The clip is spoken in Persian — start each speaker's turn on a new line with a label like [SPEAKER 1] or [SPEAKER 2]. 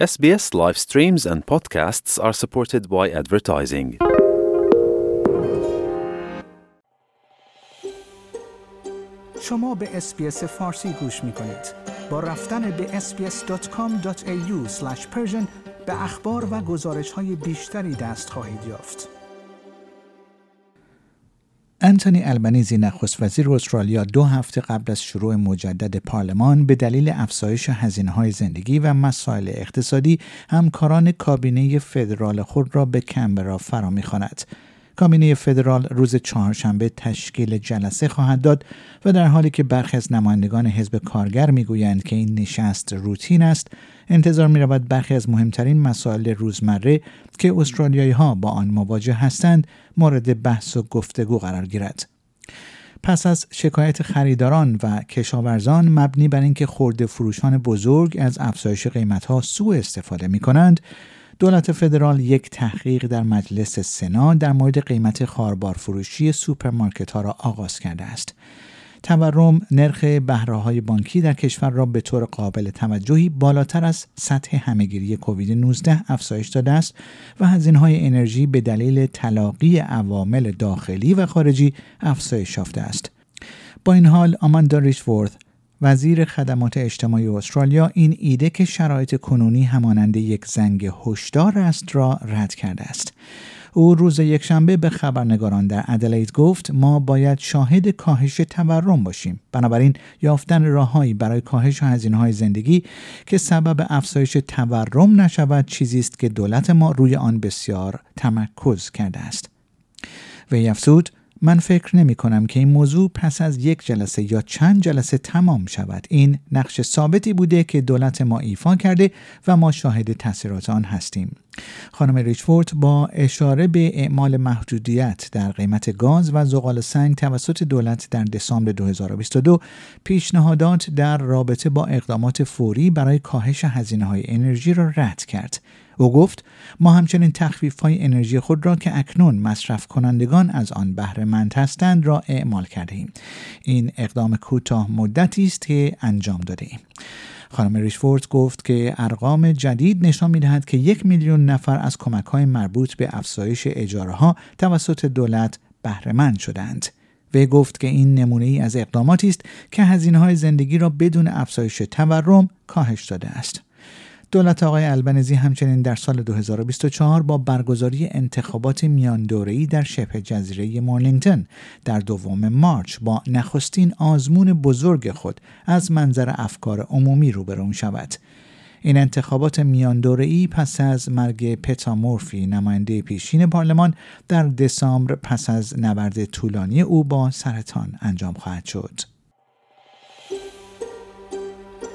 [SPEAKER 1] SBS live streams and podcasts are supported by advertising.
[SPEAKER 2] شما به اسپیس فارسی گوش می کنید. با رفتن به sbs.com.au به اخبار و گزارش های بیشتری دست خواهید یافت. انتونی البنیزی نخست وزیر استرالیا دو هفته قبل از شروع مجدد پارلمان به دلیل افزایش هزینه های زندگی و مسائل اقتصادی همکاران کابینه فدرال خود را به کمبرا فرا می‌خواند. کابینه فدرال روز چهارشنبه تشکیل جلسه خواهد داد و در حالی که برخی از نمایندگان حزب کارگر می‌گویند که این نشست روتین است انتظار می رود برخی از مهمترین مسائل روزمره که استرالیایی ها با آن مواجه هستند مورد بحث و گفتگو قرار گیرد. پس از شکایت خریداران و کشاورزان مبنی بر اینکه خورده فروشان بزرگ از افزایش قیمتها سوء استفاده می کنند دولت فدرال یک تحقیق در مجلس سنا در مورد قیمت خواربار فروشی سوپرمارکت ها را آغاز کرده است. تورم نرخ بهره بانکی در کشور را به طور قابل توجهی بالاتر از سطح همهگیری کووید 19 افزایش داده است و هزینه های انرژی به دلیل تلاقی عوامل داخلی و خارجی افزایش یافته است. با این حال آماندا ریشورث وزیر خدمات اجتماعی استرالیا این ایده که شرایط کنونی همانند یک زنگ هشدار است را رد کرده است. او روز یکشنبه به خبرنگاران در ادلید گفت ما باید شاهد کاهش تورم باشیم بنابراین یافتن راههایی برای کاهش هزینه های زندگی که سبب افزایش تورم نشود چیزی است که دولت ما روی آن بسیار تمرکز کرده است وی افزود من فکر نمی کنم که این موضوع پس از یک جلسه یا چند جلسه تمام شود. این نقش ثابتی بوده که دولت ما ایفا کرده و ما شاهد تاثیرات آن هستیم. خانم ریچفورد با اشاره به اعمال محدودیت در قیمت گاز و زغال سنگ توسط دولت در دسامبر 2022 پیشنهادات در رابطه با اقدامات فوری برای کاهش هزینه های انرژی را رد کرد. او گفت ما همچنین تخفیف های انرژی خود را که اکنون مصرف کنندگان از آن بهره مند هستند را اعمال کرده ایم. این اقدام کوتاه مدتی است که انجام داده ایم. خانم ریشفورد گفت که ارقام جدید نشان می‌دهد که یک میلیون نفر از کمک های مربوط به افزایش اجاره ها توسط دولت بهرهمند شدند. وی گفت که این نمونه ای از اقداماتی است که هزینه های زندگی را بدون افزایش تورم کاهش داده است. دولت آقای البنزی همچنین در سال 2024 با برگزاری انتخابات میاندوره‌ای در شبه جزیره مورنینگتون در دوم مارچ با نخستین آزمون بزرگ خود از منظر افکار عمومی روبرو شود. این انتخابات میاندوره‌ای پس از مرگ پتا مورفی نماینده پیشین پارلمان در دسامبر پس از نبرد طولانی او با سرطان انجام خواهد شد.